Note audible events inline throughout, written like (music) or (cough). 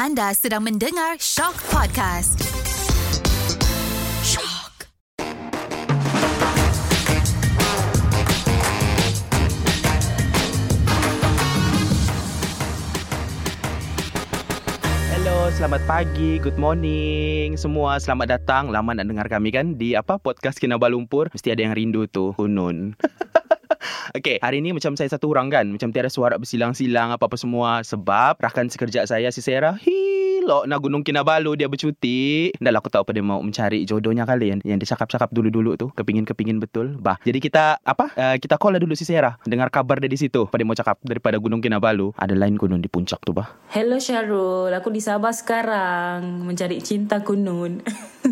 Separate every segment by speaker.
Speaker 1: Anda sedang mendengar Shock Podcast. Shock.
Speaker 2: Hello, selamat pagi, good morning semua. Selamat datang. Lama nak dengar kami kan di apa podcast Kinabalumpur. Mesti ada yang rindu tu, Hunun. (laughs) (laughs) Okay, hari ni macam saya satu orang kan. Macam tiada suara bersilang-silang apa-apa semua. Sebab rakan sekerja saya, si Sarah, hilok nak Gunung Kinabalu. Dia bercuti. Dah lah aku tahu apa mau mencari jodohnya kali yang, yang dia cakap-cakap dulu-dulu tu. Kepingin-kepingin betul. Bah, jadi kita, apa? Uh, kita call lah dulu si Sarah. Dengar kabar dia di situ. Apa mau cakap daripada Gunung Kinabalu. Ada lain gunung di puncak tu, bah.
Speaker 3: Hello Syarul, aku di Sabah sekarang mencari cinta kunun.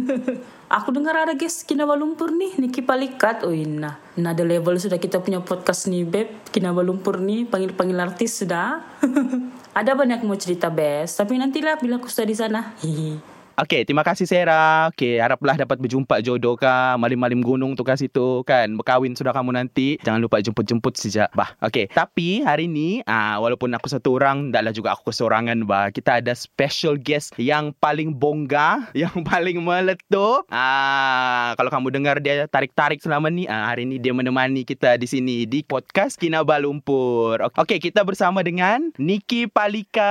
Speaker 3: (laughs) aku dengar ada guest Kinabalumpur nih, Niki Palikat. Oh nah, nah ada level sudah kita punya podcast nih Beb. Kinabalumpur nih, panggil-panggil artis sudah. (laughs) ada banyak mau cerita best, tapi nantilah bila aku sudah di sana. Hihi.
Speaker 2: Okay, terima kasih Sarah. Okay, haraplah dapat berjumpa jodoh kah, malim-malim gunung tu kat situ kan. Berkahwin sudah kamu nanti. Jangan lupa jemput-jemput sejak. Bah, okay. Tapi hari ni, ah, walaupun aku satu orang, taklah juga aku kesorangan bah. Kita ada special guest yang paling bongga, (laughs) yang paling meletup. Ah, kalau kamu dengar dia tarik-tarik selama ni, ah, hari ni dia menemani kita di sini di podcast Kinabalumpur. Okay, kita bersama dengan Niki Palikat.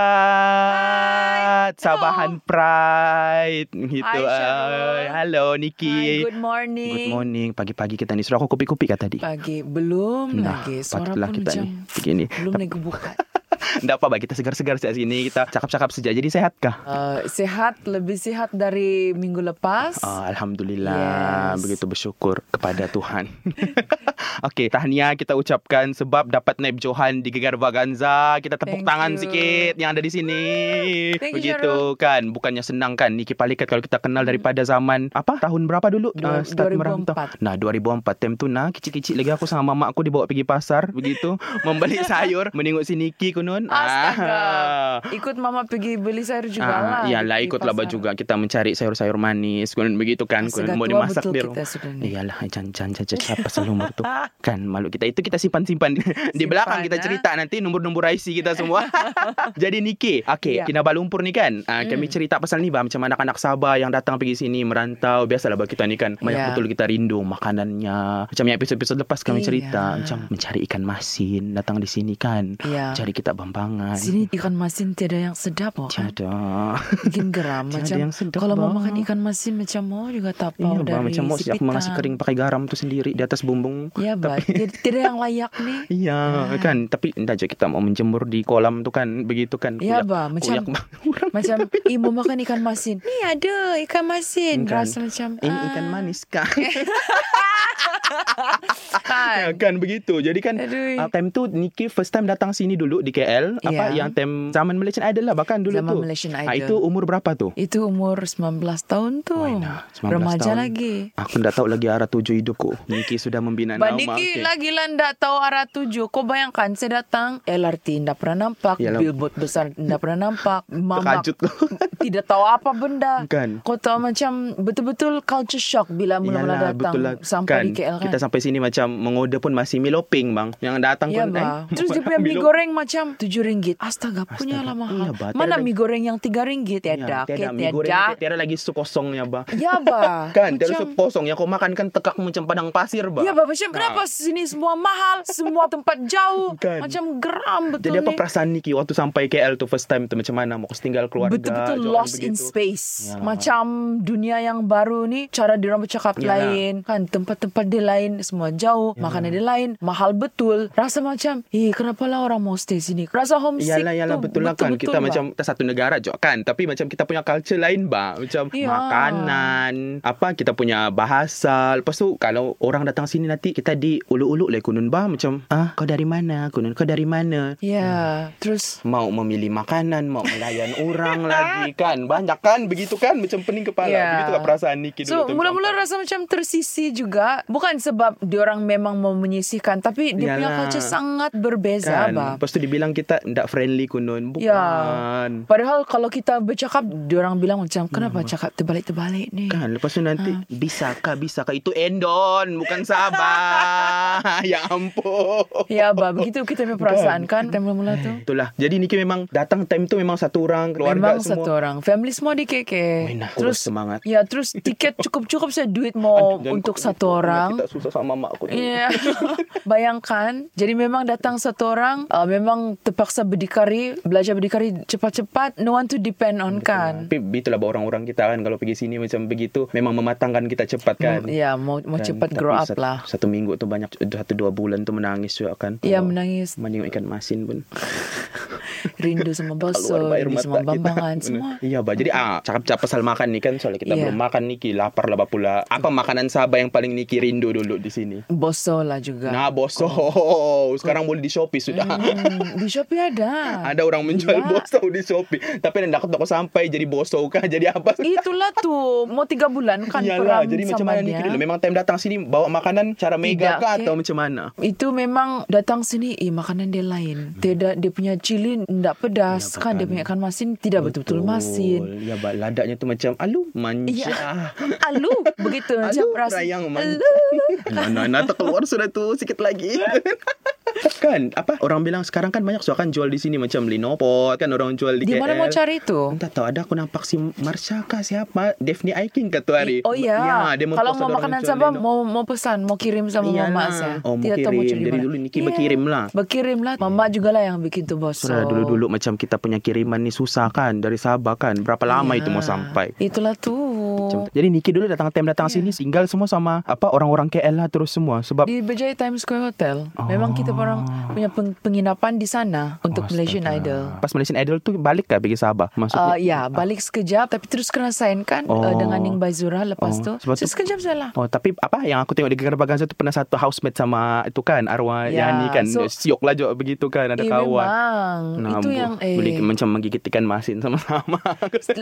Speaker 2: Sabahan Pride. Gitu.
Speaker 4: Hai, Syarul.
Speaker 2: Ah, Halo Niki.
Speaker 4: Hi, good morning.
Speaker 2: Good morning. Pagi-pagi kita ni sudah aku kopi-kopi kah tadi?
Speaker 4: Pagi belum
Speaker 2: Nah,
Speaker 4: lagi. Suara pun
Speaker 2: kita
Speaker 4: macam
Speaker 2: ni begini.
Speaker 4: belum lagi buka. (laughs)
Speaker 2: Tak apa, baik. Kita segar-segar sejak sini. Kita cakap-cakap sejak. Jadi sehat kah?
Speaker 4: Uh, sehat, lebih sehat dari minggu lepas.
Speaker 2: Ah, Alhamdulillah.
Speaker 4: Yes.
Speaker 2: Begitu bersyukur kepada Tuhan. (laughs) Okey, tahniah kita ucapkan sebab dapat naib Johan di Gegar Vaganza. Kita tepuk
Speaker 4: Thank
Speaker 2: tangan
Speaker 4: you.
Speaker 2: sikit yang ada di sini.
Speaker 4: Thank you,
Speaker 2: Begitu kan. Bukannya senang kan Niki Palikat kalau kita kenal daripada zaman apa? Tahun berapa dulu?
Speaker 4: Dua-
Speaker 2: Ah, start
Speaker 4: 2004.
Speaker 2: merantau. Nah, 2004 time tu nah kecil-kecil lagi aku sama mak aku dibawa pergi pasar begitu membeli (laughs) sayur menengok si Niki kunun.
Speaker 4: Astaga.
Speaker 2: Ah.
Speaker 4: Ikut mama pergi beli sayur juga
Speaker 2: Ah,
Speaker 4: lah.
Speaker 2: iyalah
Speaker 4: di
Speaker 2: ikutlah
Speaker 4: pasar.
Speaker 2: juga kita mencari sayur-sayur manis kemudian begitu kan kemudian mau dimasak di rumah iyalah jangan jangan jangan pasal umur tu (laughs) kan malu kita itu kita simpan-simpan di belakang kita
Speaker 4: ah.
Speaker 2: cerita nanti nombor-nombor IC kita (laughs) semua jadi Niki okey
Speaker 4: Ya.
Speaker 2: Kinabalumpur ni kan ah, kami cerita pasal ni bah macam anak-anak Sabah yang datang pergi sini merantau biasalah bagi kita ni kan banyak
Speaker 4: Ya.
Speaker 2: betul kita rindu makanannya macam yang episod-episod lepas kami cerita macam mencari ikan masin datang di sini kan
Speaker 4: Ya.
Speaker 2: cari kita bambangan
Speaker 4: Sini ikan masin tiada yang sedap oh.
Speaker 2: Tiada.
Speaker 4: Bikin geram (laughs)
Speaker 2: Tiada
Speaker 4: macam
Speaker 2: yang sedap,
Speaker 4: kalau mau
Speaker 2: bah.
Speaker 4: makan ikan masin macam mau juga tapau
Speaker 2: Iya, bah,
Speaker 4: dari
Speaker 2: macam mau siap nasi kering pakai garam tu sendiri di atas bumbung.
Speaker 4: Ya, bah. Tidak, tidak yang layak nih. (laughs)
Speaker 2: Iya
Speaker 4: Ah.
Speaker 2: kan Tapi entah je kita mau menjemur di kolam tu kan Begitu kan
Speaker 4: Ya,
Speaker 2: Kuyak-
Speaker 4: bah. Macam-
Speaker 2: kuyak (laughs)
Speaker 4: Macam Ih mau makan ikan masin Ni ada ikan masin
Speaker 2: Kan.
Speaker 4: Rasa macam
Speaker 2: Ini
Speaker 4: ah,
Speaker 2: ikan manis kah
Speaker 4: Kan
Speaker 2: Kan begitu Jadi kan
Speaker 4: Aduh.
Speaker 2: uh, Time tu Niki first time datang sini dulu Di KL Apa
Speaker 4: Ya.
Speaker 2: yang time Zaman Malaysian Idol lah Bahkan dulu
Speaker 4: Zaman
Speaker 2: tu
Speaker 4: Malaysian
Speaker 2: Ah,
Speaker 4: Idol.
Speaker 2: Itu umur berapa tu?
Speaker 4: Itu umur 19 tahun
Speaker 2: Wah, nah, 19
Speaker 4: Remaja
Speaker 2: tahun.
Speaker 4: lagi
Speaker 2: Aku tak tahu lagi arah tuju hidupku Niki sudah membina nama
Speaker 4: Bandiki
Speaker 2: okey.
Speaker 4: lagi lah ndak tahu arah tuju. Kau bayangkan saya datang LRT ndak pernah nampak,
Speaker 2: Yalah.
Speaker 4: billboard besar ndak pernah nampak, (laughs) mama
Speaker 2: Terkajut tu (laughs)
Speaker 4: tidak tahu apa benda.
Speaker 2: Kan.
Speaker 4: Kau tahu macam betul-betul culture shock bila mula-mula
Speaker 2: Yalah,
Speaker 4: datang
Speaker 2: betul lah.
Speaker 4: sampai
Speaker 2: kan,
Speaker 4: di KL kan.
Speaker 2: Kita sampai sini macam mengorder pun masih miloping bang. Yang datang
Speaker 4: Ya
Speaker 2: pun
Speaker 4: bah. Terus dia (laughs) punya mie goreng macam tujuh ringgit. Astaga, punya lah mahal.
Speaker 2: bah.
Speaker 4: Mana
Speaker 2: Tiada
Speaker 4: mie goreng yang tiga ringgit?
Speaker 2: Ya,
Speaker 4: Tiada,
Speaker 2: tiada
Speaker 4: tiada.
Speaker 2: mie goreng
Speaker 4: tiada.
Speaker 2: tiada lagi sup kosongnya bah.
Speaker 4: Ya (laughs) bah.
Speaker 2: Kan, tiada
Speaker 4: Macam-
Speaker 2: sup kosong yang kau makan kan tekak macam padang pasir bah.
Speaker 4: Ya, bah, macam kenapa sini semua mahal, semua tempat jauh,
Speaker 2: Kan.
Speaker 4: macam geram betul
Speaker 2: Jadi apa
Speaker 4: ni.
Speaker 2: perasaan Niki waktu sampai KL tu first time tu macam mana mau tinggal keluarga?
Speaker 4: Betul-betul lost in
Speaker 2: begitu.
Speaker 4: space.
Speaker 2: Ya.
Speaker 4: Macam dunia yang baru ni, cara dia orang bercakap
Speaker 2: Yalah.
Speaker 4: lain, kan tempat-tempat dia lain, semua jauh,
Speaker 2: Ya.
Speaker 4: makanan dia lain, mahal betul. Rasa macam, eh kenapa lah orang mau stay sini? Rasa homesick
Speaker 2: Yalah yalah
Speaker 4: tu
Speaker 2: betul lah kan kita
Speaker 4: lah.
Speaker 2: macam kita satu negara je kan tapi macam kita punya culture lain bah macam
Speaker 4: Ya.
Speaker 2: makanan apa kita punya bahasa lepas tu kalau orang datang sini nanti kita di ulu-ulu lah kunun bah macam ah kau dari mana kunun kau dari mana
Speaker 4: Ya, terus
Speaker 2: mau memilih makanan, mau melayan orang (laughs) lagi kan. Banyak kan begitu kan macam pening kepala.
Speaker 4: Ya.
Speaker 2: Begitu tak perasaan Niki dulu
Speaker 4: So mula-mula rasa macam tersisi juga Bukan Bukan sebab diorang memang mau menyisihkan. Tapi dia punya culture sangat berbeza
Speaker 2: Kan?
Speaker 4: bab.
Speaker 2: Lepas tu dibilang kita Ndak friendly kunun. Bukan.
Speaker 4: Ya. Padahal kalau kita bercakap Diorang bilang macam Kenapa cakap terbalik-terbalik ni?
Speaker 2: Kan? Lepas tu nanti
Speaker 4: Ah.
Speaker 2: Bisakah bisakah? Itu endon Bukan Sabah. (laughs) Ya ampun.
Speaker 4: Ya bab Begitu kita punya perasaan kan? Time mula-mula tu.
Speaker 2: Itulah. Jadi Niki memang Datang time tu memang satu orang Keluarga
Speaker 4: Memang
Speaker 2: semua.
Speaker 4: satu orang. Family semua di KK
Speaker 2: Wina,
Speaker 4: Terus
Speaker 2: semangat.
Speaker 4: Ya terus tiket cukup-cukup saya duit mau Untuk satu orang
Speaker 2: Kita susah sama mak aku
Speaker 4: Ya. (laughs) Bayangkan Jadi memang datang satu orang uh, Memang terpaksa berdikari Belajar berdikari cepat-cepat No one to depend on kan?
Speaker 2: Tapi itulah orang-orang kita kan Kalau pergi sini macam begitu Memang mematangkan kita cepat kan.
Speaker 4: Ya mau, mau
Speaker 2: Kan,
Speaker 4: cepat grow up
Speaker 2: satu,
Speaker 4: lah.
Speaker 2: Satu minggu tu banyak Satu dua bulan tu menangis juga kan.
Speaker 4: Ya
Speaker 2: Kalau
Speaker 4: menangis.
Speaker 2: Menengok ikan masin pun. (laughs)
Speaker 4: Rindu sama
Speaker 2: air
Speaker 4: Rindu sama bambangan Semua.
Speaker 2: Iya bah Jadi ah cakap-cakap pasal makan ni kan Soalnya kita
Speaker 4: Iya.
Speaker 2: belum makan Niki Lapar lah pula. Apa makanan Sabah yang paling Niki rindu dulu di sini
Speaker 4: Boso lah juga
Speaker 2: Nah boso (laughs) Sekarang boleh di Shopee sudah
Speaker 4: hmm, Di Shopee ada (laughs)
Speaker 2: Ada orang menjual
Speaker 4: Gila.
Speaker 2: boso di Shopee Tapi nak takut sampai Jadi boso kah (laughs) Jadi apa
Speaker 4: Itulah tuh Mau tiga bulan kan
Speaker 2: Iyalah,
Speaker 4: perang
Speaker 2: jadi macam mana. Niki dulu? Memang time datang sini bawa makanan cara mega
Speaker 4: Tidak,
Speaker 2: kah atau macam mana?
Speaker 4: Itu memang datang sini eh makanan dia lain. Tidak dia punya cili tidak pedas
Speaker 2: Ya,
Speaker 4: kan dia punya ikan masin tidak betul-betul masin.
Speaker 2: Ya, ba- ladaknya tu macam alu manja.
Speaker 4: Iya. Alu begitu macam
Speaker 2: Alu rayang manja.
Speaker 4: Alu.
Speaker 2: Mana-mana terkeluar sudah tu sikit lagi. (laughs) kan apa orang bilang sekarang kan banyak suka kan jual di sini macam Linopot kan orang jual di,
Speaker 4: Di
Speaker 2: KL.
Speaker 4: mana mau cari itu?
Speaker 2: Entah tahu ada aku nampak si Marsha kah siapa Daphne Aikin kah tu hari.
Speaker 4: Oh iya.
Speaker 2: dia
Speaker 4: Kalau mau makanan Sabah mau mau pesan, mau kirim sama
Speaker 2: Iyalah.
Speaker 4: mama saya.
Speaker 2: Oh, mau
Speaker 4: Tidak tahu mau
Speaker 2: kirim.
Speaker 4: cari
Speaker 2: Dari
Speaker 4: mana.
Speaker 2: dulu Niki
Speaker 4: Iya.
Speaker 2: berkirim lah.
Speaker 4: Berkirim lah. Mama juga lah yang bikin tu bos.
Speaker 2: Sudah dulu-dulu macam kita punya kiriman ni susah kan dari Sabah kan. Berapa lama
Speaker 4: Iya.
Speaker 2: itu mau sampai?
Speaker 4: Itulah tu.
Speaker 2: Macam tu. Jadi Niki dulu datang time datang
Speaker 4: Iya.
Speaker 2: sini tinggal semua sama apa orang-orang KL lah terus semua sebab
Speaker 4: Di Berjaya Times Square Hotel. Memang kita orang punya peng- penginapan di sana untuk
Speaker 2: Oh,
Speaker 4: Malaysian
Speaker 2: astaga.
Speaker 4: Idol.
Speaker 2: Pas Malaysian Idol tu balik kah pergi Sabah? Maksudnya
Speaker 4: Uh, ya, balik sekejap tapi terus kena sign kan
Speaker 2: Oh.
Speaker 4: uh, dengan Ning Baizura lepas
Speaker 2: Oh,
Speaker 4: tu.
Speaker 2: sebab
Speaker 4: So,
Speaker 2: tu-
Speaker 4: sekejap saja lah.
Speaker 2: Oh tapi apa yang aku tengok di Gegar Baganza tu pernah satu housemate sama itu kan arwah
Speaker 4: Ya,
Speaker 2: Yani kan
Speaker 4: so-
Speaker 2: siok lah juga begitu kan ada
Speaker 4: eh,
Speaker 2: kawan.
Speaker 4: memang. itu
Speaker 2: bu-
Speaker 4: yang eh
Speaker 2: boleh macam menggigit ikan masin sama-sama.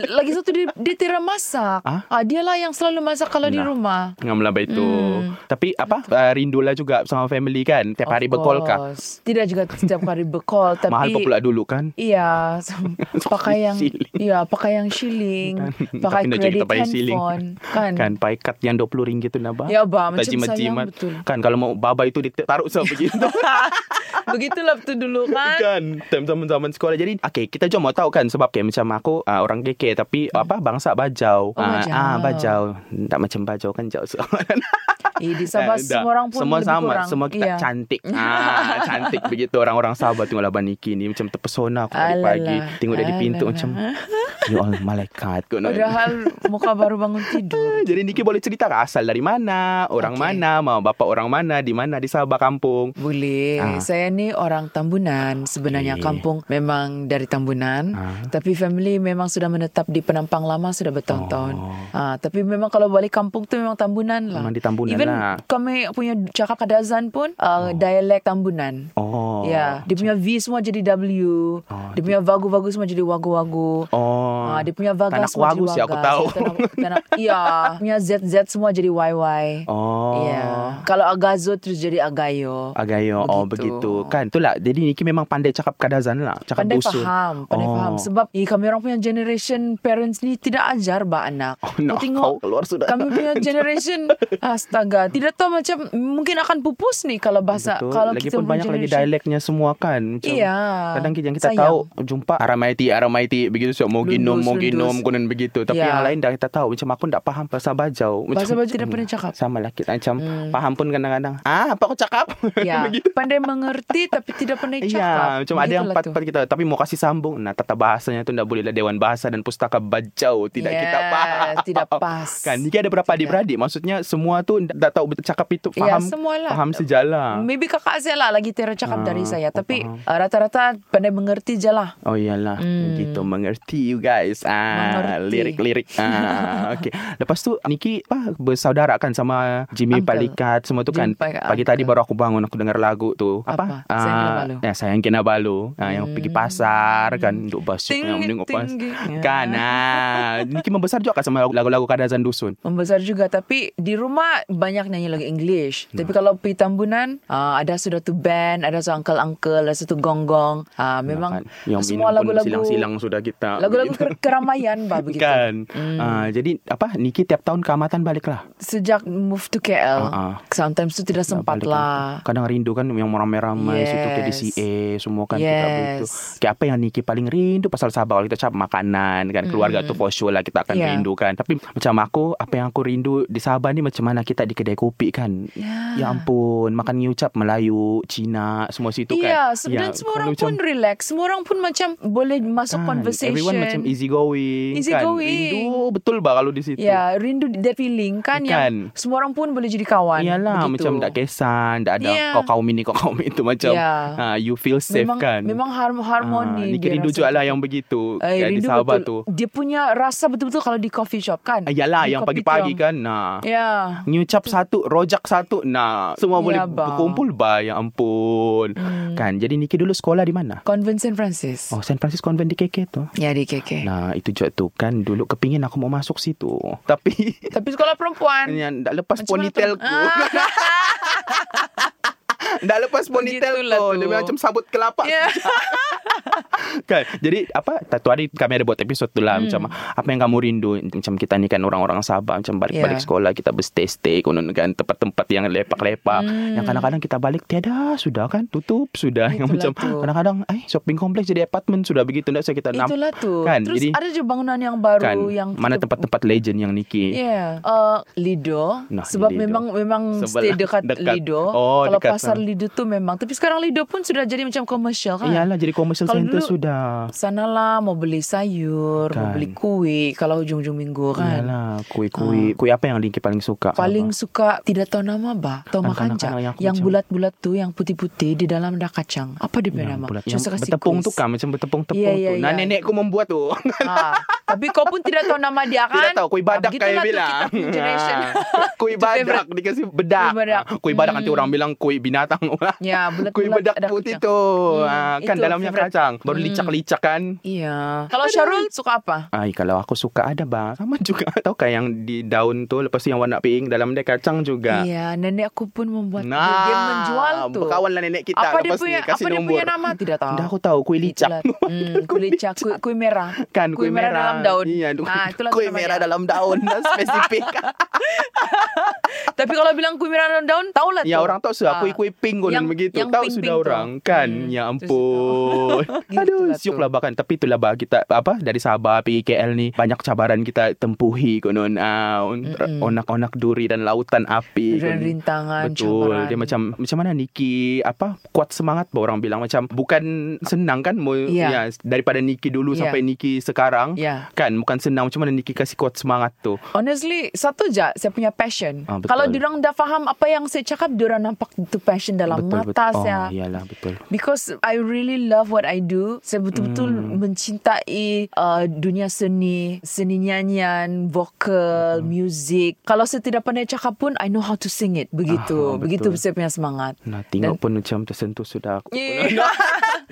Speaker 4: lagi satu dia, dia tidak masak.
Speaker 2: Ah?
Speaker 4: Ah? dia lah yang selalu masak kalau di
Speaker 2: Nah.
Speaker 4: rumah.
Speaker 2: Ngam lah itu.
Speaker 4: Hmm.
Speaker 2: Tapi apa uh, rindulah juga sama family kan. Tiap hari
Speaker 4: Of course. Tidak juga setiap hari bercall (laughs) tapi
Speaker 2: Mahal pula dulu kan.
Speaker 4: Iya, (laughs) pakai yang iya, pakai yang shilling, pakai
Speaker 2: Tapi nak
Speaker 4: kredit
Speaker 2: kita pakai shilling.
Speaker 4: kan?
Speaker 2: Kan pakai kad yang RM20 tu nabah.
Speaker 4: Ya, bah, macam
Speaker 2: jimat
Speaker 4: sayang betul.
Speaker 2: Kan kalau mau baba itu ditaruh sama begitu. (laughs)
Speaker 4: Begitulah betul dulu kan.
Speaker 2: kan zaman-zaman sekolah jadi okay kita cuma tahu kan sebab kayak macam aku uh, orang KK tapi apa bangsa bajau
Speaker 4: Hmm. Oh,
Speaker 2: Ah,
Speaker 4: bajau.
Speaker 2: ah bajau tak macam bajau kan jauh so.
Speaker 4: Eh, di Sabah
Speaker 2: Eh,
Speaker 4: semua orang pun
Speaker 2: semua sama
Speaker 4: kurang.
Speaker 2: semua kita
Speaker 4: Iya.
Speaker 2: cantik ah cantik (laughs) begitu orang-orang Sabah tengok Laban Niki ni macam terpesona aku dari pagi tengok dari pintu
Speaker 4: Alalah.
Speaker 2: macam ya Allah malaikat kot
Speaker 4: Padahal muka baru bangun tidur. (laughs)
Speaker 2: jadi Niki boleh cerita ke asal dari mana orang
Speaker 4: Okey.
Speaker 2: mana mau bapak orang mana di mana di Sabah kampung
Speaker 4: Boleh.
Speaker 2: Ah.
Speaker 4: Saya ni orang Tambunan. Sebenarnya
Speaker 2: Okey.
Speaker 4: kampung memang dari Tambunan.
Speaker 2: Ah.
Speaker 4: Tapi family memang sudah menetap di Penampang lama sudah bertahun-tahun.
Speaker 2: Oh.
Speaker 4: Ah, tapi memang kalau balik kampung tu memang Tambunan lah.
Speaker 2: Memang di Tambunan
Speaker 4: Even
Speaker 2: lah.
Speaker 4: kami punya cakap kadazan pun uh, dialek Tambunan.
Speaker 2: นั้นอ๋อ oh
Speaker 4: Ya, dia punya V semua jadi W.
Speaker 2: Oh,
Speaker 4: dia punya vagu-vagu semua jadi wagu-wagu.
Speaker 2: oh
Speaker 4: Ah, dia punya vaga
Speaker 2: Tanah
Speaker 4: semua
Speaker 2: Wagu
Speaker 4: jadi
Speaker 2: sih aku
Speaker 4: wagas.
Speaker 2: tahu.
Speaker 4: Tanah, tanah, iya, (laughs) punya ZZ semua jadi YY.
Speaker 2: oh
Speaker 4: Ya. Kalau Agazo terus jadi Agayo.
Speaker 2: Agayo Oh begitu
Speaker 4: Begitu.
Speaker 2: Kan itulah Jadi Niki memang pandai cakap kadazan lah Cakap
Speaker 4: Pandai
Speaker 2: dusun
Speaker 4: faham, pandai
Speaker 2: Oh.
Speaker 4: faham. Sebab eh, kami orang punya generation parents ni tidak ajar bah anak.
Speaker 2: Oh, no.
Speaker 4: Kau tengok
Speaker 2: Kau keluar sudah.
Speaker 4: Kami punya (laughs) generation astaga, tidak tahu macam mungkin akan pupus nih kalau bahasa
Speaker 2: Betul.
Speaker 4: kalau
Speaker 2: lagi
Speaker 4: kita
Speaker 2: pun banyak lagi
Speaker 4: generation.
Speaker 2: Dialeknya semua kan. Macam
Speaker 4: Iya.
Speaker 2: Kadang kita yang kita
Speaker 4: Sayang.
Speaker 2: tahu jumpa aramaiti aramaiti begitu so mau ginom
Speaker 4: Lundus,
Speaker 2: mau ginom
Speaker 4: lundus.
Speaker 2: kunan begitu. Tapi
Speaker 4: Iya.
Speaker 2: yang lain dah kita tahu macam aku tak faham bahasa bajau. Macam,
Speaker 4: Bahasa bajau tidak pernah cakap.
Speaker 2: Sama lah kita macam
Speaker 4: Hmm.
Speaker 2: faham pun kadang-kadang. Ah apa aku cakap? (laughs)
Speaker 4: Ya,
Speaker 2: begitu.
Speaker 4: pandai mengerti tapi tidak pandai cakap.
Speaker 2: Iya, macam ada yang part-part kita tapi mau kasih sambung. Nah, tata bahasanya tu tak boleh lah Dewan Bahasa dan Pustaka Bajau tidak
Speaker 4: Ya,
Speaker 2: kita faham.
Speaker 4: tidak pas.
Speaker 2: Kan, Niki ada berapa adik-beradik? Maksudnya semua tu tak tahu cakap itu
Speaker 4: Ya,
Speaker 2: faham.
Speaker 4: semualah.
Speaker 2: Faham sejalan.
Speaker 4: Maybe kakak saya lah lagi tera cakap
Speaker 2: Ah,
Speaker 4: dari saya.
Speaker 2: oh,
Speaker 4: Tapi uh, rata-rata pandai mengerti je lah.
Speaker 2: Oh iyalah
Speaker 4: Hmm.
Speaker 2: Begitu mengerti you guys. Ah,
Speaker 4: Mengerti.
Speaker 2: lirik-lirik. Ah, (laughs) okay. Lepas tu Niki apa bersaudara kan sama Jimmy
Speaker 4: Uncle.
Speaker 2: Palikat semua tu kan.
Speaker 4: Jimmy
Speaker 2: Pagi tadi
Speaker 4: uncle.
Speaker 2: baru aku bangun aku dengar lagu tu.
Speaker 4: Apa?
Speaker 2: Apa?
Speaker 4: Sayang
Speaker 2: Ah,
Speaker 4: Kinabalu.
Speaker 2: Ya, sayang Kinabalu. Ah, yang pergi pasar kan duduk basuh
Speaker 4: Tinggi,
Speaker 2: yang menengok pas.
Speaker 4: Ya.
Speaker 2: Kan. Ah, Niki membesar juga kan sama lagu-lagu Kadazan Dusun.
Speaker 4: Membesar juga tapi di rumah banyak nyanyi lagu English. Tapi kalau pergi Tambunan uh, ada sudah tu band, ada tu uncle-uncle, ada satu gonggong. Uh, memang
Speaker 2: Kan? yang
Speaker 4: semua
Speaker 2: minum pun
Speaker 4: lagu-lagu
Speaker 2: silang-silang sudah kita.
Speaker 4: lagu-lagu ker- keramaian bah begitu.
Speaker 2: Kan. Ah, jadi apa Niki tiap tahun ke Amatan balik lah.
Speaker 4: Sejak move to KL,
Speaker 2: Ah, ah.
Speaker 4: sometimes tu tidak sempat
Speaker 2: Balik
Speaker 4: lah.
Speaker 2: Kadang rindu kan yang ramai-ramai
Speaker 4: Yes.
Speaker 2: situ ke DCA semua kan kita
Speaker 4: Yes.
Speaker 2: begitu. Kayak apa yang Niki paling rindu pasal Sabah kita cakap makanan kan keluarga tu for sure lah kita akan
Speaker 4: Yeah.
Speaker 2: rindu kan. Tapi macam aku apa yang aku rindu di Sabah ni macam mana kita di kedai kopi kan.
Speaker 4: Ya.
Speaker 2: Ya ampun makan ngucap Melayu, Cina semua situ kan.
Speaker 4: Iya, sebenarnya semua
Speaker 2: kalau
Speaker 4: orang pun relax. Semua orang pun macam boleh masuk
Speaker 2: kan,
Speaker 4: conversation.
Speaker 2: Everyone macam easy going
Speaker 4: Easy
Speaker 2: kan.
Speaker 4: going.
Speaker 2: Rindu betul bah kalau di situ.
Speaker 4: Ya, rindu that feeling kan,
Speaker 2: Kan.
Speaker 4: yang semua orang pun boleh jadi kawan.
Speaker 2: Iyalah
Speaker 4: begitu.
Speaker 2: macam tak kesan, tak ada
Speaker 4: Ya.
Speaker 2: kau kaum ini kau kaum itu macam
Speaker 4: Ya.
Speaker 2: ha, you feel safe
Speaker 4: memang,
Speaker 2: kan.
Speaker 4: Memang harm- harmoni.
Speaker 2: Ah, ni
Speaker 4: dia
Speaker 2: rindu juga lah yang begitu
Speaker 4: Eh,
Speaker 2: kat di
Speaker 4: rindu
Speaker 2: Sabah
Speaker 4: betul.
Speaker 2: tu.
Speaker 4: Dia punya rasa betul-betul kalau di coffee shop kan.
Speaker 2: Ah, Yalah
Speaker 4: Di
Speaker 2: yang pagi-pagi kan nah.
Speaker 4: Ya.
Speaker 2: Nyucap satu, rojak satu. Nah, semua
Speaker 4: Ya,
Speaker 2: boleh
Speaker 4: bang.
Speaker 2: berkumpul bah ya ampun. Kan. Jadi Niki dulu sekolah di mana?
Speaker 4: Convent St. Francis.
Speaker 2: Oh, San Francisco Convent di KK tu.
Speaker 4: Ya di KK.
Speaker 2: Nah, itu juga tu kan dulu kepingin aku mau masuk situ. Tapi
Speaker 4: Tapi sekolah perempuan. (laughs)
Speaker 2: yang tak lepas
Speaker 4: Macam mana tu?
Speaker 2: ponytailku.
Speaker 4: Ah. (laughs)
Speaker 2: Dah lepas ponytail
Speaker 4: Begitulah
Speaker 2: tu. Dia macam sabut kelapa.
Speaker 4: Ya. (laughs)
Speaker 2: kan jadi apa satu hari kami ada buat episod tu lah hmm. macam apa yang kamu rindu macam kita ni kan orang-orang Sabah macam balik-balik
Speaker 4: Ya.
Speaker 2: sekolah kita berstay-stay konon kan tempat-tempat yang lepak-lepak
Speaker 4: Hmm.
Speaker 2: yang kadang-kadang kita balik tiada sudah kan tutup sudah yang
Speaker 4: Itulah (laughs)
Speaker 2: macam
Speaker 4: tu.
Speaker 2: kadang-kadang eh shopping kompleks jadi apartment sudah begitu tak saya kita nampak
Speaker 4: Itulah tu.
Speaker 2: kan
Speaker 4: Terus
Speaker 2: jadi
Speaker 4: ada je bangunan yang baru
Speaker 2: kan
Speaker 4: yang
Speaker 2: mana
Speaker 4: kita-
Speaker 2: tempat-tempat legend yang Niki
Speaker 4: Ya, yeah. uh, Lido.
Speaker 2: Nah,
Speaker 4: sebab
Speaker 2: Lido.
Speaker 4: memang memang
Speaker 2: Sebelah-
Speaker 4: stay dekat,
Speaker 2: dekat.
Speaker 4: Lido.
Speaker 2: Oh,
Speaker 4: Kalau
Speaker 2: dekat
Speaker 4: pasar
Speaker 2: sana.
Speaker 4: Lido tu memang. Tapi sekarang Lido pun sudah jadi macam komersial kan.
Speaker 2: Iyalah jadi commercial
Speaker 4: Kalau
Speaker 2: center
Speaker 4: dulu-
Speaker 2: sudah
Speaker 4: Sanalah mau beli sayur, mau
Speaker 2: Kan.
Speaker 4: beli kuih kalau hujung-hujung minggu kan.
Speaker 2: Iyalah kuih-kuih Kuih apa yang Niki paling suka
Speaker 4: Paling
Speaker 2: Apa?
Speaker 4: suka tidak tahu nama bah. Tahu
Speaker 2: Kan
Speaker 4: makan
Speaker 2: yang
Speaker 4: Yang bulat-bulat tu, yang putih-putih di dalam ada kacang. Apa dia punya nama?
Speaker 2: bulat, yang bertepung tu
Speaker 4: quiz.
Speaker 2: kan macam bertepung-tepung
Speaker 4: Ya,
Speaker 2: tu.
Speaker 4: ya,
Speaker 2: Nah
Speaker 4: ya.
Speaker 2: nenekku membuat tu.
Speaker 4: Ha. Tapi kau pun tidak tahu nama dia kan?
Speaker 2: Tidak tahu kuih badak
Speaker 4: Ah, begitulah
Speaker 2: kayak bilang.
Speaker 4: Generation. (laughs)
Speaker 2: kuih
Speaker 4: Itu
Speaker 2: badak dikasih bedak.
Speaker 4: Kuih badak.
Speaker 2: Kuih badak nanti
Speaker 4: Hmm.
Speaker 2: orang bilang kuih binatang. (laughs)
Speaker 4: Ya, bulat-bulat
Speaker 2: kuih bedak
Speaker 4: ada
Speaker 2: putih tu.
Speaker 4: Hmm,
Speaker 2: Ah, kan dalamnya
Speaker 4: favourite.
Speaker 2: kacang. Baru
Speaker 4: Hmm.
Speaker 2: licak-licak kan.
Speaker 4: Iya. Kalau Syarul suka apa?
Speaker 2: Ay, kalau aku suka ada bang. Sama juga. (laughs) Tahu kan yang di daun tu lepas tu yang warna pink dalam dia kacang juga.
Speaker 4: Iya, nenek aku pun membuat
Speaker 2: Nah,
Speaker 4: dia, dia menjual tu.
Speaker 2: Berkawan lah nenek kita
Speaker 4: apa dia punya
Speaker 2: ni kasih
Speaker 4: apa dia punya nama tidak tahu.
Speaker 2: Dah aku tahu kuih licak.
Speaker 4: Hmm, kuih licak, kuih, kuih merah.
Speaker 2: Kan kuih,
Speaker 4: merah, dalam daun.
Speaker 2: Iya,
Speaker 4: Ah, itulah
Speaker 2: kuih merah dalam daun. (laughs) Spesifik. (laughs)
Speaker 4: Tapi kalau bilang kuih merah dalam daun, tahulah tu.
Speaker 2: Ya orang tahu sudah
Speaker 4: Ah.
Speaker 2: kuih-kuih pink konon
Speaker 4: Yang-
Speaker 2: begitu.
Speaker 4: yang
Speaker 2: tahu
Speaker 4: pink-pink
Speaker 2: sudah
Speaker 4: tu.
Speaker 2: orang kan.
Speaker 4: Hmm,
Speaker 2: Ya ampun. (laughs) Aduh, siuk
Speaker 4: tu.
Speaker 2: lah bahkan. Tapi itulah bah kita apa dari Sabah pergi KL ni banyak cabaran kita tempuhi konon. Ah,
Speaker 4: Mm-mm.
Speaker 2: onak-onak duri dan lautan api.
Speaker 4: Dan rintangan,
Speaker 2: Betul.
Speaker 4: cabaran.
Speaker 2: Dia macam macam mana Niki apa kuat semangat bah orang bilang macam bukan senang kan mau
Speaker 4: Ya.
Speaker 2: ya daripada Niki dulu
Speaker 4: Ya.
Speaker 2: sampai Niki sekarang.
Speaker 4: Ya.
Speaker 2: Kan bukan senang macam mana Niki kasih kuat semangat tu.
Speaker 4: Honestly, satu je saya punya passion.
Speaker 2: Ah, betul.
Speaker 4: Kalau diorang dah faham apa yang saya cakap, diorang nampak itu passion dalam
Speaker 2: betul
Speaker 4: mata
Speaker 2: betul.
Speaker 4: saya.
Speaker 2: Oh, iyalah betul.
Speaker 4: Because I really love what I do. Saya betul-betul
Speaker 2: Hmm.
Speaker 4: mencintai uh, dunia seni, seni nyanyian, vokal, music. Kalau saya tidak pandai cakap pun, I know how to sing it. Begitu.
Speaker 2: Ah,
Speaker 4: Begitu saya punya semangat.
Speaker 2: Nah, tengok pun macam tersentuh sudah aku. (laughs)
Speaker 4: Yeah.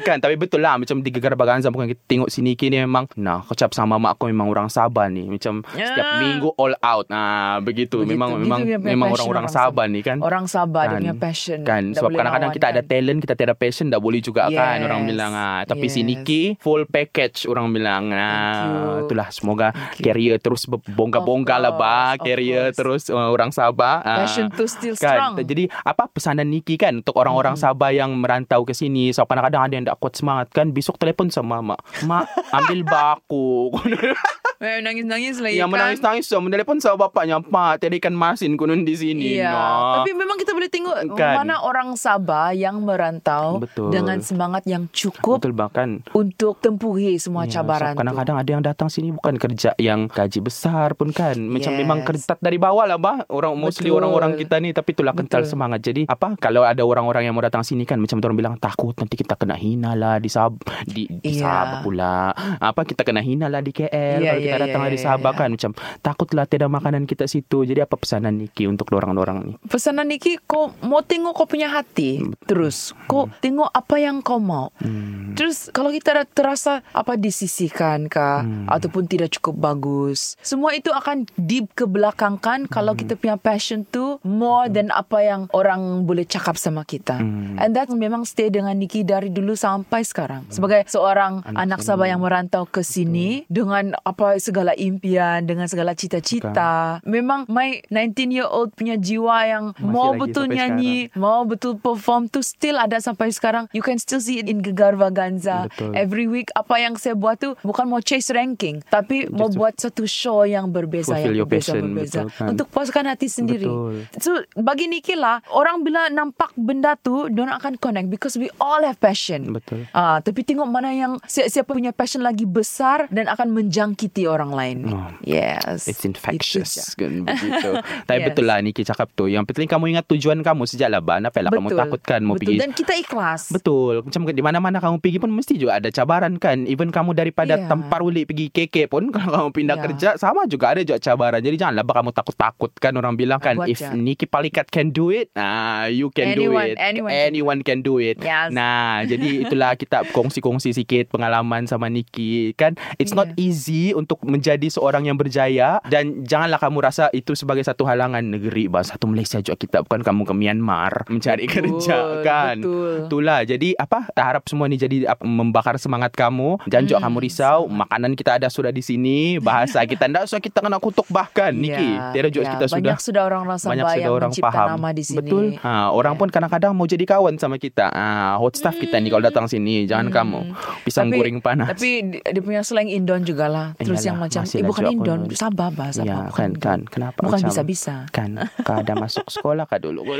Speaker 2: kan, tapi betul lah macam di Gegar Baganza bukan kita tengok sini kini memang nah, kecap sama mak aku memang orang Sabah ni. Macam
Speaker 4: Ya.
Speaker 2: setiap minggu all out. Nah, begitu.
Speaker 4: Begitu.
Speaker 2: Memang
Speaker 4: Gitu
Speaker 2: memang memang orang-orang
Speaker 4: orang
Speaker 2: Sabah
Speaker 4: Sabah.
Speaker 2: ni kan.
Speaker 4: Orang Sabah dia punya passion.
Speaker 2: Kan, sebab kadang-kadang kita ada
Speaker 4: kan.
Speaker 2: talent, kita tiada passion, tak boleh juga kan
Speaker 4: Yes.
Speaker 2: orang bilang. Ah, tapi si
Speaker 4: Yes.
Speaker 2: Niki full package orang bilang. Ah, itulah semoga career terus bongga-bongga lah
Speaker 4: of
Speaker 2: career terus uh, orang Sabah. Ah,
Speaker 4: Passion tu still
Speaker 2: kan?
Speaker 4: strong.
Speaker 2: Jadi apa pesanan Niki kan untuk orang-orang Sabah yang merantau ke sini. So kadang-kadang ada yang tak kuat semangat kan. Besok telefon sama mak. Mak ambil baku. (laughs) (laughs) (laughs)
Speaker 4: Eh, Nangis-nangis lagi
Speaker 2: Yang
Speaker 4: kan
Speaker 2: menangis-nangis so, Menelepon sama bapaknya Pak Tiada ikan masin kunun di sini
Speaker 4: Iya,
Speaker 2: Nah.
Speaker 4: tapi memang kita boleh tengok
Speaker 2: Kan.
Speaker 4: mana orang Sabah yang merantau
Speaker 2: Betul.
Speaker 4: dengan semangat yang cukup
Speaker 2: Betul bahkan
Speaker 4: untuk tempuhi semua
Speaker 2: Ya,
Speaker 4: cabaran
Speaker 2: so, kadang-kadang ada yang datang sini bukan kerja yang gaji besar pun kan. Macam
Speaker 4: Yes.
Speaker 2: memang kerja dari bawah lah bah. Orang mostly orang-orang kita ni tapi itulah kental
Speaker 4: Betul.
Speaker 2: semangat. Jadi apa kalau ada orang-orang yang mau datang sini kan macam orang bilang takut nanti kita kena hina lah di Sab di, di
Speaker 4: Iya.
Speaker 2: Sabah pula. Apa kita kena hina lah di KL
Speaker 4: Iya,
Speaker 2: kalau kita
Speaker 4: iya,
Speaker 2: datang
Speaker 4: iya,
Speaker 2: dari
Speaker 4: iya,
Speaker 2: Sabah
Speaker 4: iya.
Speaker 2: kan macam takutlah tiada makanan kita situ. Jadi apa pesanan Niki untuk orang-orang ni?
Speaker 4: Pesanan Niki kau mau tengok kau punya hati terus kau tengok apa yang kau mau
Speaker 2: Hmm.
Speaker 4: terus kalau kita terasa apa disisihkan kah
Speaker 2: Hmm.
Speaker 4: ataupun tidak cukup bagus semua itu akan deep ke belakang kan kalau
Speaker 2: Hmm.
Speaker 4: kita punya passion tu more than apa yang orang boleh cakap sama kita
Speaker 2: Hmm.
Speaker 4: and that memang stay dengan Niki dari dulu sampai sekarang sebagai seorang anak, Sabah yang merantau ke sini dengan apa segala impian dengan segala cita-cita memang my 19 year old punya jiwa yang
Speaker 2: Masih
Speaker 4: mau betul nyanyi mau betul perform tu still ada sampai sekarang you can still see it in Gegar Vaganza
Speaker 2: Betul.
Speaker 4: every week apa yang saya buat tu bukan mau chase ranking tapi mau
Speaker 2: to
Speaker 4: buat satu show yang berbeza yang berbeza
Speaker 2: passion,
Speaker 4: berbeza
Speaker 2: betul kan?
Speaker 4: untuk puaskan hati sendiri
Speaker 2: Betul.
Speaker 4: so bagi Niki lah orang bila nampak benda tu diorang akan connect because we all have passion
Speaker 2: Betul.
Speaker 4: Ah, tapi tengok mana yang si- siapa punya passion lagi besar dan akan menjangkiti orang lain.
Speaker 2: Oh.
Speaker 4: Yes.
Speaker 2: It's
Speaker 4: Itu
Speaker 2: infectious kan (laughs) begitu. Tapi
Speaker 4: Yes.
Speaker 2: betul lah Niki cakap tu. Yang penting kamu ingat tujuan kamu sejak lah. Kenapa lah kamu takutkan mau
Speaker 4: Betul.
Speaker 2: pergi
Speaker 4: Dan kita ikhlas.
Speaker 2: Betul. Macam di mana-mana kamu pergi pun mesti juga ada cabaran kan. Even kamu daripada. Tampar Uli pergi KK pun (laughs) kalau kamu pindah
Speaker 4: Ya.
Speaker 2: kerja sama juga ada juga cabaran. Jadi janganlah kamu takut-takut kan orang bilang kan
Speaker 4: Buat
Speaker 2: if
Speaker 4: je.
Speaker 2: Niki Palikat can do it, ah you can
Speaker 4: Anyone-
Speaker 2: do it.
Speaker 4: anyone
Speaker 2: anyone can do it.
Speaker 4: Yes.
Speaker 2: Nah, jadi itulah kita kongsi-kongsi sikit pengalaman sama Niki kan. It's not
Speaker 4: Ya.
Speaker 2: Easy untuk menjadi seorang yang berjaya dan janganlah kamu rasa itu sebagai satu halangan negeri bah satu Malaysia juga kita bukan kamu ke Myanmar (laughs) mencari
Speaker 4: Betul,
Speaker 2: kerja kan.
Speaker 4: betul.
Speaker 2: Itulah. Jadi apa? Tak harap semua ni jadi apa, membakar semangat kamu. Jangan juga
Speaker 4: Hmm,
Speaker 2: kamu risau. Makanan kita ada sudah di sini. Bahasa kita tidak usah kita kena kutuk bahkan Niki.
Speaker 4: Ya,
Speaker 2: Tiada juga
Speaker 4: ya.
Speaker 2: kita sudah
Speaker 4: Banyak sudah orang-orang Sabah
Speaker 2: banyak sudah orang faham.
Speaker 4: nama di sini.
Speaker 2: Betul. Ha, orang
Speaker 4: Ya.
Speaker 2: pun kadang-kadang mau jadi kawan sama kita. Ha, hot staff kita ni kalau datang sini. Jangan kamu pisang
Speaker 4: Hmm. Tapi-
Speaker 2: goreng panas.
Speaker 4: Tapi di- dia punya slang Indon jugalah. Terus
Speaker 2: Iyalah,
Speaker 4: yang macam eh
Speaker 2: lah
Speaker 4: bukan
Speaker 2: juga
Speaker 4: Indon,
Speaker 2: pun.
Speaker 4: Sabah bah, Sabah.
Speaker 2: ya,
Speaker 4: bukan
Speaker 2: kan, kan. Kenapa
Speaker 4: Bukan
Speaker 2: macam
Speaker 4: bisa-bisa.
Speaker 2: Kan, kau ada masuk sekolah kah dulu? (laughs)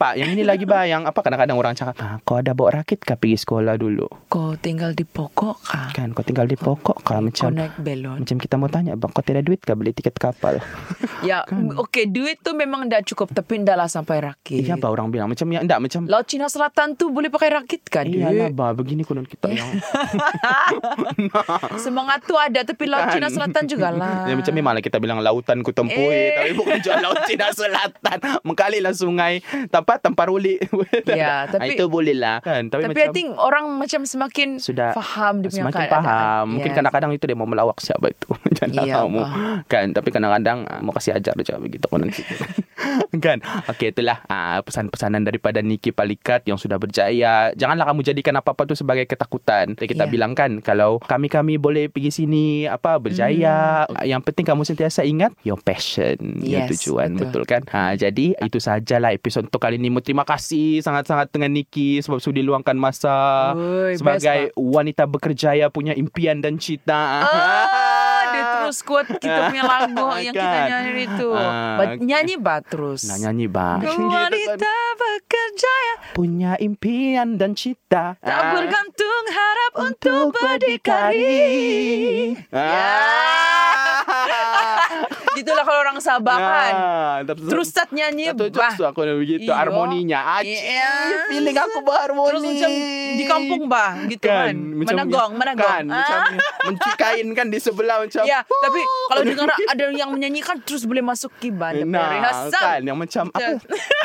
Speaker 2: Pak, yang ini lagi bah yang apa kadang-kadang orang cakap, ah, kau ada bawa rakit kah pergi sekolah dulu?
Speaker 4: Kau tinggal di pokok kah?
Speaker 2: Kan kau tinggal di pokok kah
Speaker 4: Kau
Speaker 2: macam
Speaker 4: naik belon.
Speaker 2: macam kita mau tanya, bang kau tiada duit kah beli tiket kapal? (laughs)
Speaker 4: Ya, okey duit tu memang dah cukup tapi dah lah sampai rakit.
Speaker 2: Iya, bah orang bilang macam ya enggak macam
Speaker 4: Laut Cina Selatan tu boleh pakai rakit kan?
Speaker 2: Iyalah
Speaker 4: duit?
Speaker 2: bah begini konon kita yang (laughs) (laughs)
Speaker 4: Semangat tu ada tapi Laut
Speaker 2: Kan.
Speaker 4: Cina Selatan jugalah. (laughs)
Speaker 2: Ya, macam memanglah kita bilang lautan ku tempuh
Speaker 4: Eh.
Speaker 2: eh. Tapi bukan jual laut Cina (laughs) Selatan Mengkalilah sungai Tanpa tampar uli
Speaker 4: Ya, tapi-
Speaker 2: Itu boleh lah kan Tapi,
Speaker 4: Tapi,
Speaker 2: macam
Speaker 4: I think orang macam semakin
Speaker 2: sudah
Speaker 4: faham dia punya
Speaker 2: Semakin
Speaker 4: keadaan.
Speaker 2: faham Mungkin
Speaker 4: Yes.
Speaker 2: kadang-kadang itu dia mau melawak siapa itu
Speaker 4: Iya,
Speaker 2: tahu
Speaker 4: faham.
Speaker 2: Kan Tapi kadang-kadang ah, Mau kasih ajar je begitu kita. Kan Okey itulah ah, Pesan-pesanan daripada Niki Palikat Yang sudah berjaya Janganlah kamu jadikan apa-apa tu Sebagai ketakutan kita
Speaker 4: Ya.
Speaker 2: bilang kan Kalau kami-kami boleh pergi sini Apa Berjaya Yang penting kamu sentiasa ingat Your passion Your.
Speaker 4: Yes,
Speaker 2: tujuan
Speaker 4: betul.
Speaker 2: Betul kan ha, Jadi itu sajalah episod untuk kali ini Terima kasih sangat-sangat dengan Niki Sebab sudi luangkan masa
Speaker 4: Oi, best,
Speaker 2: Sebagai wanita bekerjaya Punya impian dan cita (laughs)
Speaker 4: dia terus kuat kita punya lagu (laughs) yang kita
Speaker 2: Kan?
Speaker 4: nyanyi itu.
Speaker 2: Ah,
Speaker 4: Ba- nyanyi ba terus.
Speaker 2: Nah nyanyi bang (laughs)
Speaker 4: Wanita berkerjaya
Speaker 2: Punya impian dan cita.
Speaker 4: Tak
Speaker 2: Ah,
Speaker 4: bergantung harap untuk berdikari.
Speaker 2: Ya
Speaker 4: Orang Sabah kan.
Speaker 2: Ah,
Speaker 4: Terus start nyanyi
Speaker 2: tu aku nak begitu
Speaker 4: Iyo.
Speaker 2: Harmoninya Aci
Speaker 4: Iya.
Speaker 2: Feeling aku berharmoni
Speaker 4: Terus macam di kampung bah gitu kan. Mana gong, mana gong.
Speaker 2: kan, Macam
Speaker 4: Ah.
Speaker 2: mencikain kan di sebelah macam
Speaker 4: Ya, tapi kalau dengar ada yang menyanyikan terus boleh masuk kiban nah, rehearsal.
Speaker 2: kan Yang macam apa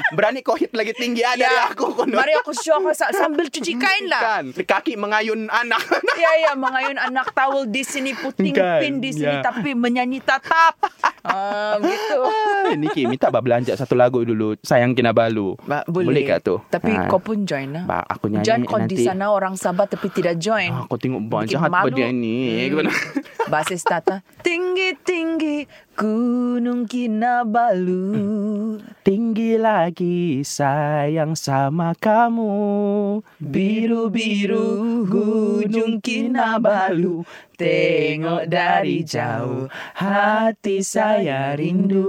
Speaker 2: Berani kau hit lagi tinggi ada dari aku.
Speaker 4: Ya. Mari aku show sa- sambil cuci kain lah.
Speaker 2: Kan Kaki mengayun anak (laughs)
Speaker 4: Ya ya mengayun anak towel di sini puting
Speaker 2: Kan,
Speaker 4: pin di sini
Speaker 2: ya.
Speaker 4: tapi menyanyi tatap. Ah (laughs) gitu. (laughs)
Speaker 2: Ah, Niki minta bah belanja satu lagu dulu Sayang Kinabalu
Speaker 4: Ba, boleh.
Speaker 2: Boleh kat tu
Speaker 4: Tapi
Speaker 2: Ah.
Speaker 4: kau pun join lah.
Speaker 2: Ba, aku nyanyi
Speaker 4: Jangan kau di
Speaker 2: nanti.
Speaker 4: sana orang Sabah tapi tidak join.
Speaker 2: Ah, Kau tengok bang
Speaker 4: Bikin
Speaker 2: jahat pada ni
Speaker 4: Hmm.
Speaker 2: Gimana
Speaker 4: Basis tata Tinggi tinggi Gunung Kinabalu
Speaker 2: Tinggi lagi sayang sama kamu.
Speaker 4: Biru-biru Gunung Kinabalu. Tengok dari jauh Hati saya rindu.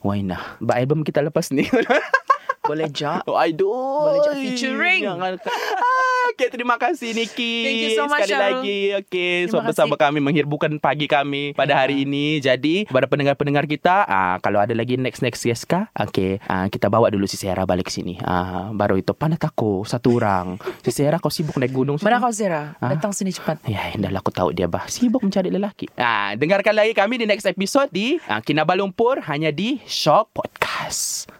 Speaker 2: Wah nah Ba album kita lepas ni (laughs)
Speaker 4: Boleh jak (laughs)
Speaker 2: Oh, aduh.
Speaker 4: Boleh je featuring.
Speaker 2: Jangan. Ah, okay, terima kasih Niki.
Speaker 4: Thank you so much,
Speaker 2: Sekali
Speaker 4: Syarul.
Speaker 2: lagi. Okay,
Speaker 4: Terima
Speaker 2: sebab bersama kami menghirbukan pagi kami pada hari ini. Jadi, kepada pendengar-pendengar kita, ah, kalau ada lagi next-next guest kah? Okay, ah, kita bawa dulu si Sarah balik sini. Ah, baru itu, panat aku satu orang. Si Sarah kau sibuk naik gunung.
Speaker 4: Mana kau Zira?
Speaker 2: Ah?
Speaker 4: Datang sini cepat
Speaker 2: Ya, dah lah aku tahu dia bah sibuk mencari lelaki. Ah, dengarkan lagi kami di next episode di ah, Kinabalu Lumpur hanya di Shock Podcast.